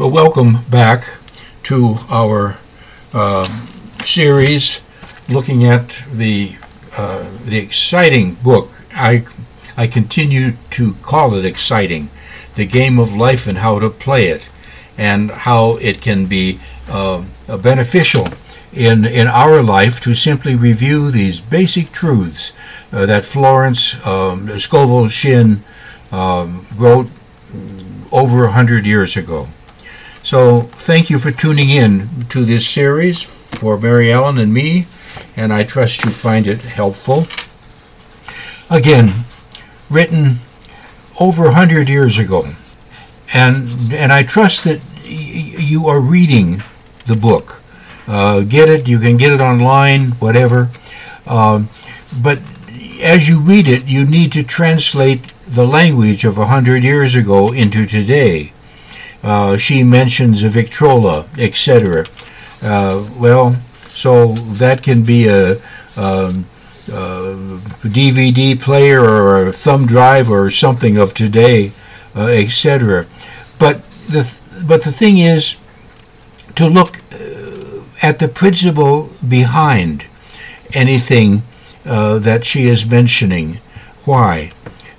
Well, welcome back to our uh, series looking at the uh, the exciting book. I I continue to call it exciting, the game of life and how to play it, and how it can be uh, beneficial in in our life to simply review these basic truths uh, that Florence um, Scovel Shinn um, wrote over a hundred years ago. So thank you for tuning in to this series for Mary Ellen and me, and I trust you find it helpful. Again, written over a hundred years ago, and and I trust that y- you are reading the book. Uh, get it? You can get it online, whatever. Uh, but as you read it, you need to translate the language of a hundred years ago into today. Uh, she mentions a Victrola, etc. Uh, well, so that can be a, um, uh, DVD player or a thumb drive or something of today, uh, etc. But the but the thing is to look uh, at the principle behind anything that she is mentioning. Why?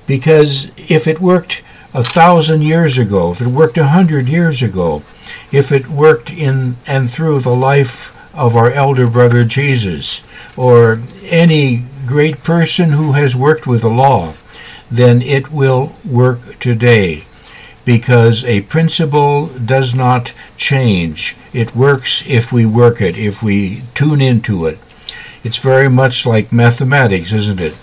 Because if it worked a thousand years ago, if it worked a hundred years ago, if it worked in and through the life of our elder brother Jesus, or any great person who has worked with the law, then it will work today. Because a principle does not change. It works if we work it, if we tune into it. It's very much like mathematics, isn't it?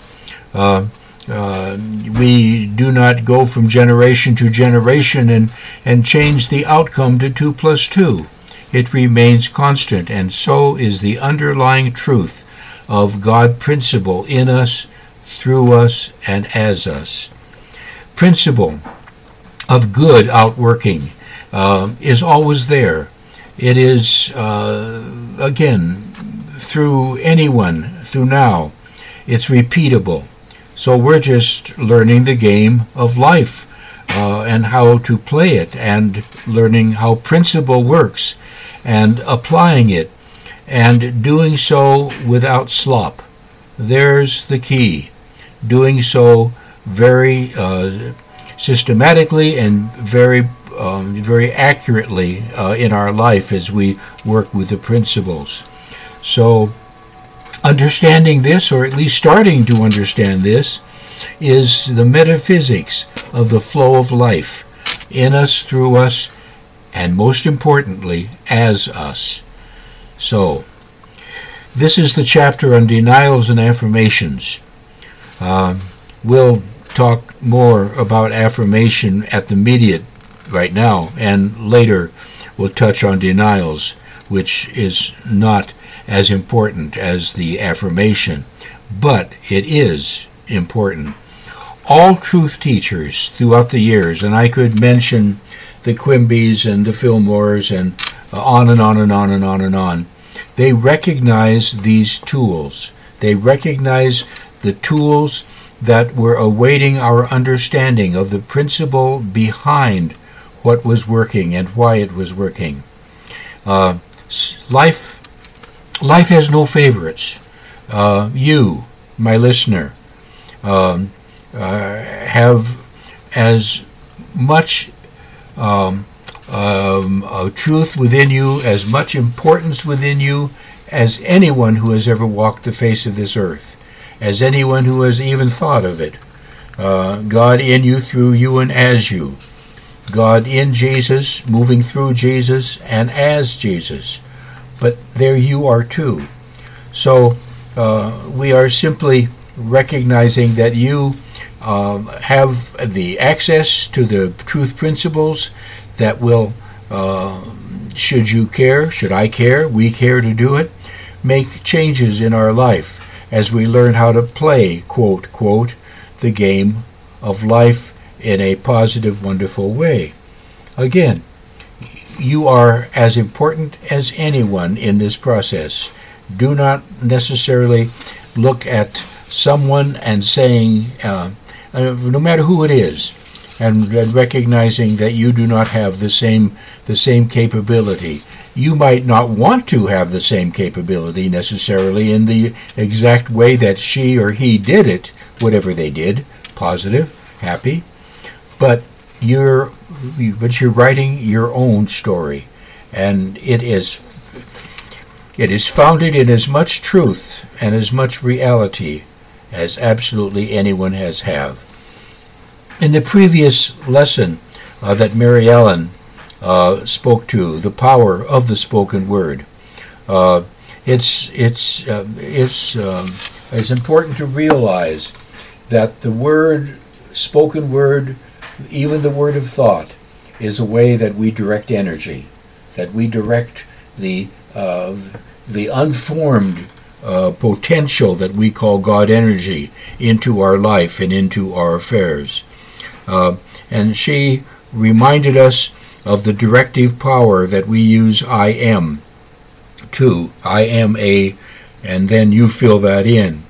Uh, uh, we do not go from generation to generation and, and change the outcome to 2 plus 2. It remains constant, and so is the underlying truth of God principle in us, through us, and as us. Principle of good outworking uh, is always there. It is, uh, again, through anyone, through now. It's repeatable. So we're just learning the game of life uh, and how to play it and learning how principle works and applying it and doing so without slop. There's the key. Doing so very uh, systematically and very um, very accurately uh, in our life as we work with the principles. So Understanding this, or at least starting to understand this, is the metaphysics of the flow of life in us, through us, and most importantly, as us. So, this is the chapter on denials and affirmations. Uh, we'll talk more about affirmation at the immediate right now, and later we'll touch on denials, which is not as important as the affirmation, but it is important. All truth teachers throughout the years, and I could mention the Quimbys and the Fillmores and uh, on and on and on and on and on, they recognize these tools. They recognize the tools that were awaiting our understanding of the principle behind what was working and why it was working. Uh, life life has no favorites. Uh, you, my listener, um, uh, have as much um, um, uh, truth within you, as much importance within you as anyone who has ever walked the face of this earth, as anyone who has even thought of it. Uh, God in you, through you, and as you. God in Jesus, moving through Jesus, and as Jesus but there you are too. So uh, we are simply recognizing that you uh, have the access to the truth principles that will, uh, should you care, should I care, we care to do it, make changes in our life as we learn how to play, quote, quote, the game of life in a positive, wonderful way. Again, you are as important as anyone in this process. Do not necessarily look at someone and saying, uh, uh, no matter who it is, and, and recognizing that you do not have the same the same capability. You might not want to have the same capability necessarily in the exact way that she or he did it, whatever they did, positive, happy, but you're but you're writing your own story, and it is it is founded in as much truth and as much reality as absolutely anyone has have. In the previous lesson uh, that Mary Ellen uh, spoke to, the power of the spoken word, uh, it's it's uh, it's um, it's important to realize that the word, spoken word, even the word of thought, is a way that we direct energy, that we direct the uh, the unformed uh, potential that we call God energy into our life and into our affairs. Uh, and she reminded us of the directive power that we use I am to. I am a, and then you fill that in.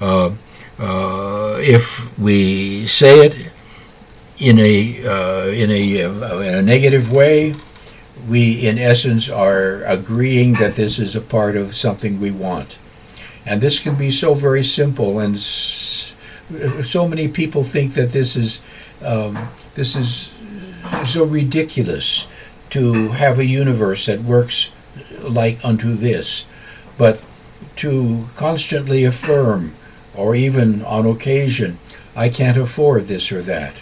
Uh, uh, if we say it in a uh, in a uh, in a negative way, we in essence are agreeing that this is a part of something we want, and this can be so very simple and. so many people think that this is um, this is so ridiculous to have a universe that works like unto this, but to constantly affirm, or even on occasion, I can't afford this or that.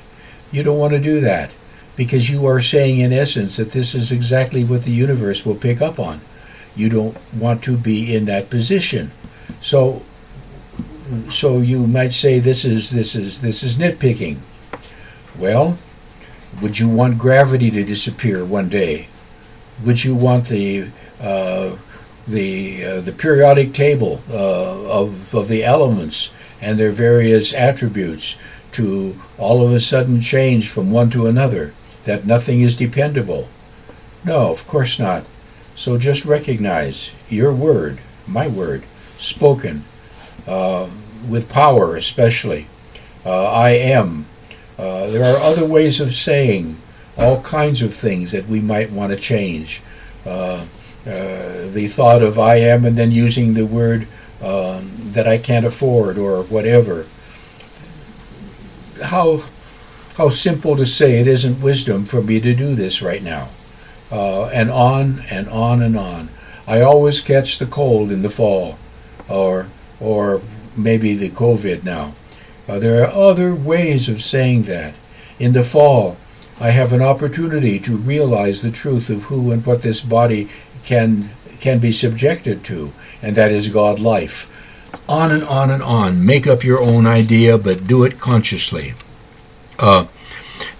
You don't want to do that because you are saying, in essence, that this is exactly what the universe will pick up on. You don't want to be in that position. So, so you might say this is this is this is nitpicking. Well, would you want gravity to disappear one day? Would you want the uh, the uh, the periodic table uh, of of the elements and their various attributes to all of a sudden change from one to another? That nothing is dependable? No, of course not. So just recognize your word, my word, spoken uh, with power, especially. Uh, I am uh, there are other ways of saying all kinds of things that we might want to change. Uh, uh, the thought of I am and then using the word um, that I can't afford or whatever. How, how simple to say it isn't wisdom for me to do this right now. Uh, and on and on and on. I always catch the cold in the fall or, or maybe the COVID now. Uh, there are other ways of saying that. In the fall, I have an opportunity to realize the truth of who and what this body can can be subjected to, and that is God life. On and on and on. Make up your own idea, but do it consciously. Uh,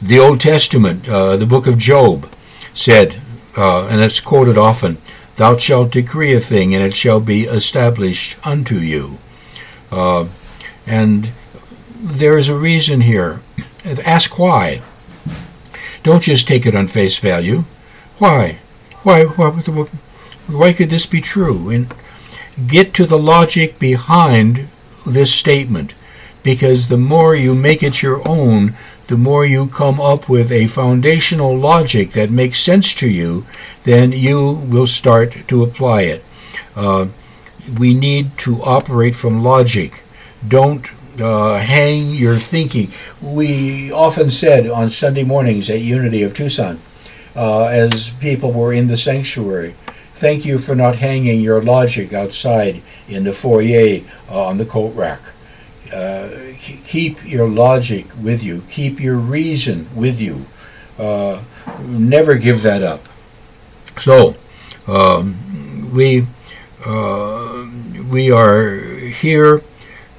the Old Testament, uh, the book of Job, said, uh, and it's quoted often, Thou shalt decree a thing, and it shall be established unto you. Uh, and there is a reason here. Ask why. Don't just take it on face value. Why? Why? Why, why could this be true? And get to the logic behind this statement, because the more you make it your own, the more you come up with a foundational logic that makes sense to you, then you will start to apply it. Uh, we need to operate from logic. Don't uh, hang your thinking. We often said on Sunday mornings at Unity of Tucson, uh, as people were in the sanctuary, thank you for not hanging your logic outside in the foyer uh, on the coat rack. Uh, keep your logic with you, keep your reason with you. Uh, never give that up. So, um, we, uh, we are here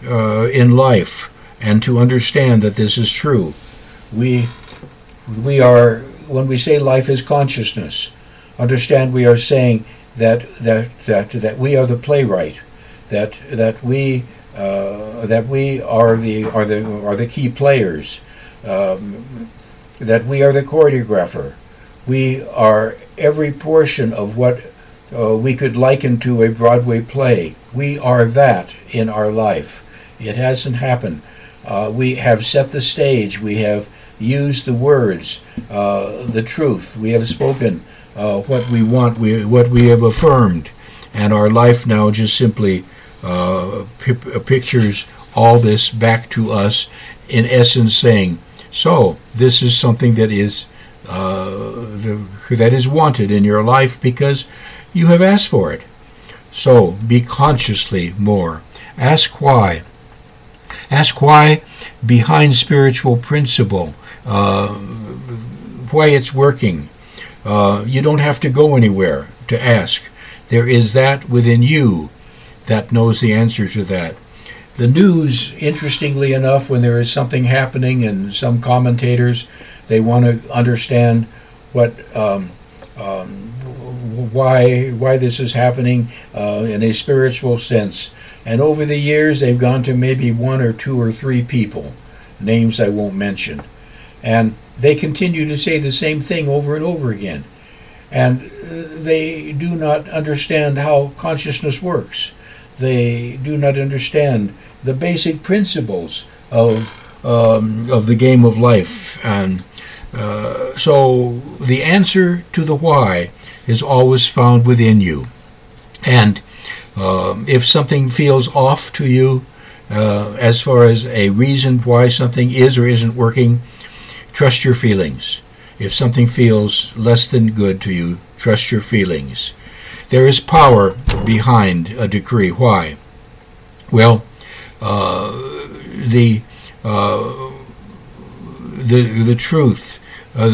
uh, in life and to understand that this is true. We, we are, when we say life is consciousness, understand we are saying that, that, that, that we are the playwright, that, that, we, uh, that we are the, are, the, are the key players, um, that we are the choreographer. We are every portion of what uh, we could liken to a Broadway play. We are that in our life. It hasn't happened. Uh, we have set the stage. We have used the words, uh, the truth. We have spoken uh, what we want, we, what we have affirmed, and our life now just simply uh, p- pictures all this back to us, in essence, saying, "So this is something that is uh, that is wanted in your life because you have asked for it." So be consciously more. Ask why. Ask why behind spiritual principle, uh, why it's working. Uh, you don't have to go anywhere to ask. There is that within you that knows the answer to that. The news, interestingly enough, when there is something happening, and some commentators, they want to understand what um, um, why why this is happening uh, in a spiritual sense. And over the years, they've gone to maybe one or two or three people, names I won't mention, and they continue to say the same thing over and over again. And uh, they do not understand how consciousness works. They do not understand the basic principles of um, of the game of life. And uh, so the answer to the why is always found within you. And um, if something feels off to you, uh, as far as a reason why something is or isn't working, trust your feelings. If something feels less than good to you, trust your feelings. There is power behind a decree. Why? Well, uh, the uh, the the truth uh,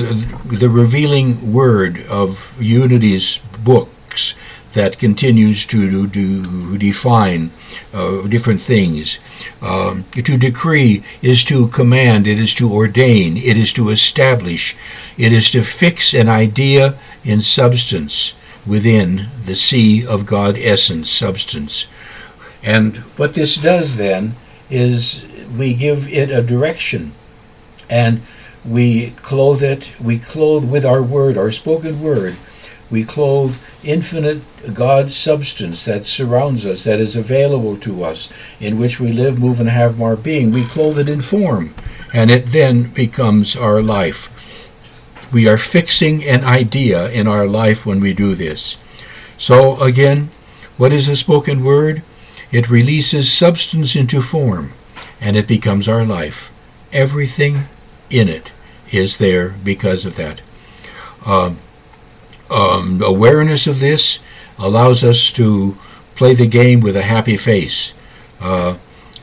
the revealing word of Unity's books that continues to, to define uh, different things. Um, to decree is to command, it is to ordain, it is to establish, it is to fix an idea in substance within the sea of God essence, substance. And what this does then is we give it a direction. And we clothe it, we clothe with our word, our spoken word, we clothe infinite God substance that surrounds us, that is available to us, in which we live, move, and have our being. We clothe it in form, and it then becomes our life. We are fixing an idea in our life when we do this. So, again, what is a spoken word? It releases substance into form, and it becomes our life. Everything in it is there because of that. Um, um, awareness of this allows us to play the game with a happy face. Uh,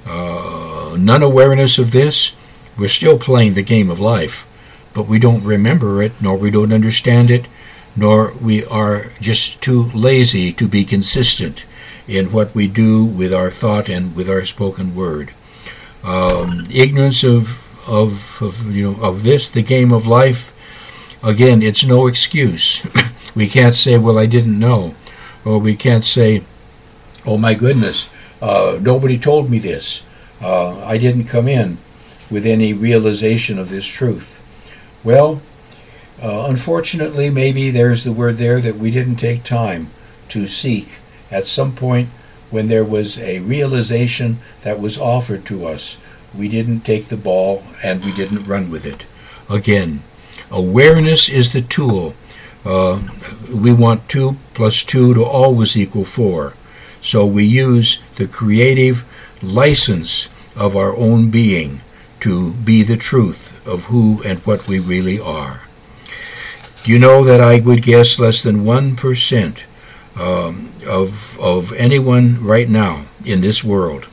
uh, none awareness of this, we're still playing the game of life, but we don't remember it, nor we don't understand it, nor we are just too lazy to be consistent in what we do with our thought and with our spoken word. Um, ignorance of of, of you know of this, the game of life, again, it's no excuse. we can't say, "Well, I didn't know," or we can't say, "Oh my goodness, uh, nobody told me this. Uh, I didn't come in with any realization of this truth." Well, uh, unfortunately, maybe there's the word there that we didn't take time to seek at some point when there was a realization that was offered to us we didn't take the ball and we didn't run with it. Again, awareness is the tool. Uh, we want 2 plus 2 to always equal 4. So we use the creative license of our own being to be the truth of who and what we really are. You know that I would guess less than 1% um, of, of anyone right now in this world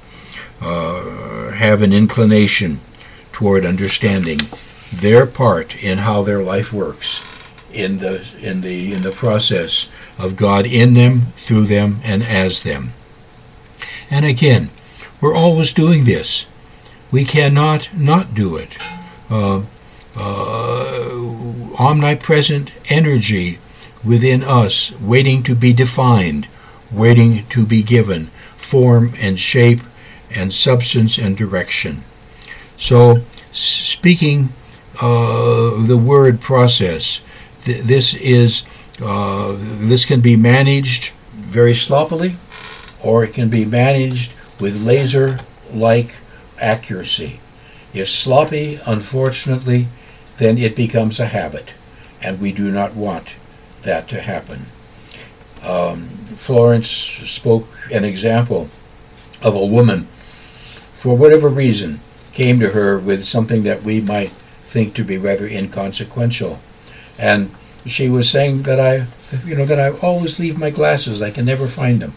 uh, have an inclination toward understanding their part in how their life works in the in the in the process of God in them, through them, and as them. And again, we're always doing this. We cannot not do it. Uh, uh, omnipresent energy within us, waiting to be defined, waiting to be given form and shape and substance and direction. So, speaking uh, the word process, th- this is uh, this can be managed very sloppily, or it can be managed with laser-like accuracy. If sloppy, unfortunately, then it becomes a habit, and we do not want that to happen. Um, Florence spoke an example of a woman, for whatever reason, came to her with something that we might think to be rather inconsequential. And she was saying that I, you know, that I always leave my glasses. I can never find them.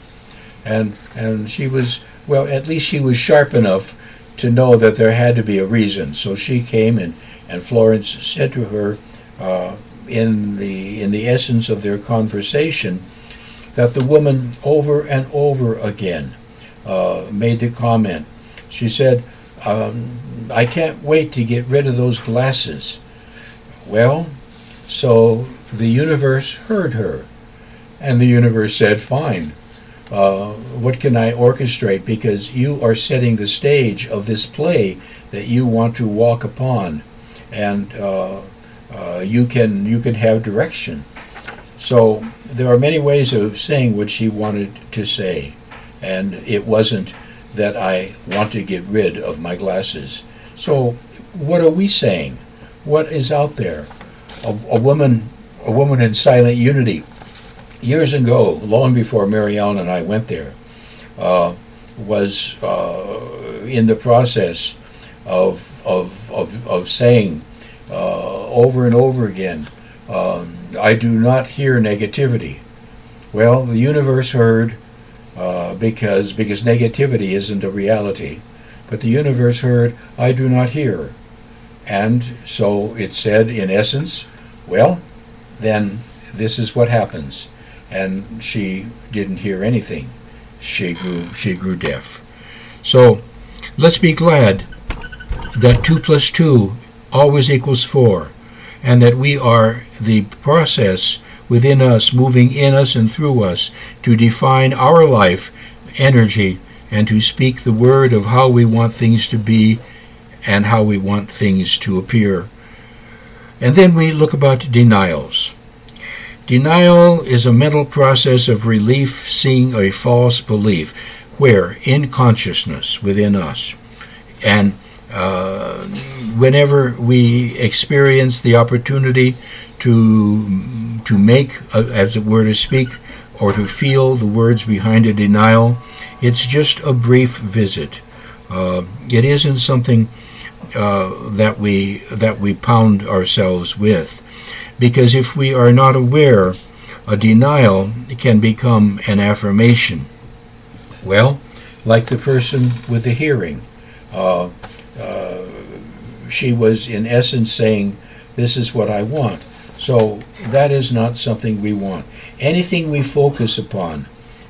And and she was well, at least she was sharp enough to know that there had to be a reason. So she came and and Florence said to her, uh, in the in the essence of their conversation, that the woman over and over again uh, made the comment. She said, um, "I can't wait to get rid of those glasses." Well, so the universe heard her, and the universe said, "Fine." Uh, what can I orchestrate? Because you are setting the stage of this play that you want to walk upon, and uh, uh, you can you can have direction. So there are many ways of saying what she wanted to say, and it wasn't that I want to get rid of my glasses. So what are we saying? What is out there? A, a woman, a woman in silent unity. Years ago, long before Mary Ellen and I went there, uh, was uh, in the process of, of, of, of saying uh, over and over again, um, I do not hear negativity. Well, the universe heard uh, because because negativity isn't a reality, but the universe heard I do not hear, and so it said in essence, well, then this is what happens, and she didn't hear anything. She grew she grew deaf. So let's be glad that two plus two always equals four and that we are the process within us, moving in us and through us, to define our life, energy, and to speak the word of how we want things to be and how we want things to appear. And then we look about denials. Denial is a mental process of relief seeing a false belief, where in consciousness within us. And uh, whenever we experience the opportunity to to make, uh, as it were, to speak or to feel the words behind a denial, it's just a brief visit. Uh, it isn't something that we that we pound ourselves with, because if we are not aware, a denial can become an affirmation. Well, like the person with the hearing. Uh, uh, she was in essence saying, This is what I want. So that is not something we want. Anything we focus upon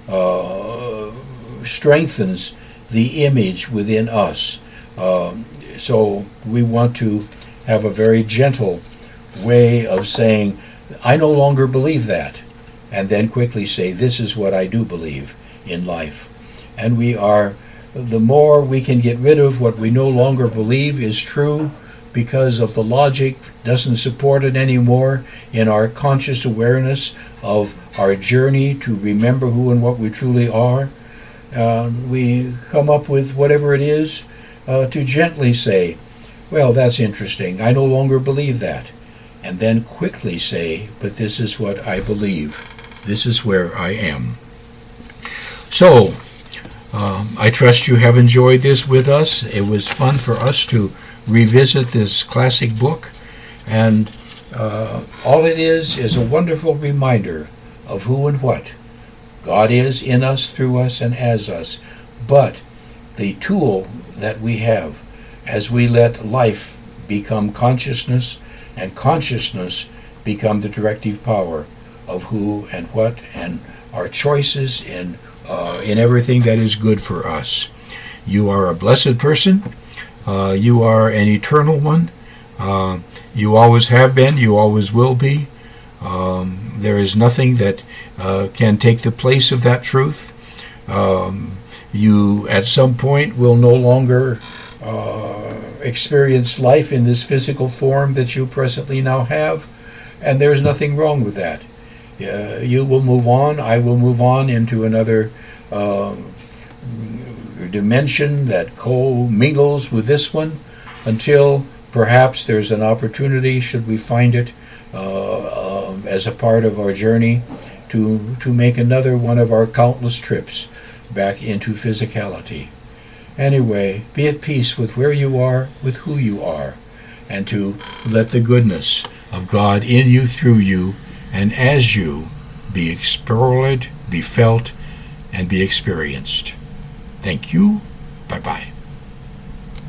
uh, strengthens the image within us. Um, so we want to have a very gentle way of saying, I no longer believe that, and then quickly say, This is what I do believe in life. And we are the more we can get rid of what we no longer believe is true because of the logic doesn't support it anymore in our conscious awareness of our journey to remember who and what we truly are. Uh, we come up with whatever it is uh, to gently say, Well, that's interesting. I no longer believe that. And then quickly say, But this is what I believe. This is where I am. So, um, I trust you have enjoyed this with us. It was fun for us to revisit this classic book, and uh, all it is is a wonderful reminder of who and what God is in us, through us, and as us. But the tool that we have as we let life become consciousness and consciousness become the directive power of who and what and our choices in uh, in everything that is good for us. You are a blessed person. Uh, you are an eternal one. Uh, you always have been. You always will be. Um, there is nothing that uh, can take the place of that truth. Um, you, at some point, will no longer uh, experience life in this physical form that you presently now have, and there's nothing wrong with that. Uh, you will move on. I will move on into another uh, dimension that co-mingles with this one until perhaps there's an opportunity, should we find it, uh, um, as a part of our journey, to, to make another one of our countless trips back into physicality. Anyway, be at peace with where you are, with who you are, and to let the goodness of God in you, through you, and as you be explored, be felt, and be experienced. Thank you. Bye bye.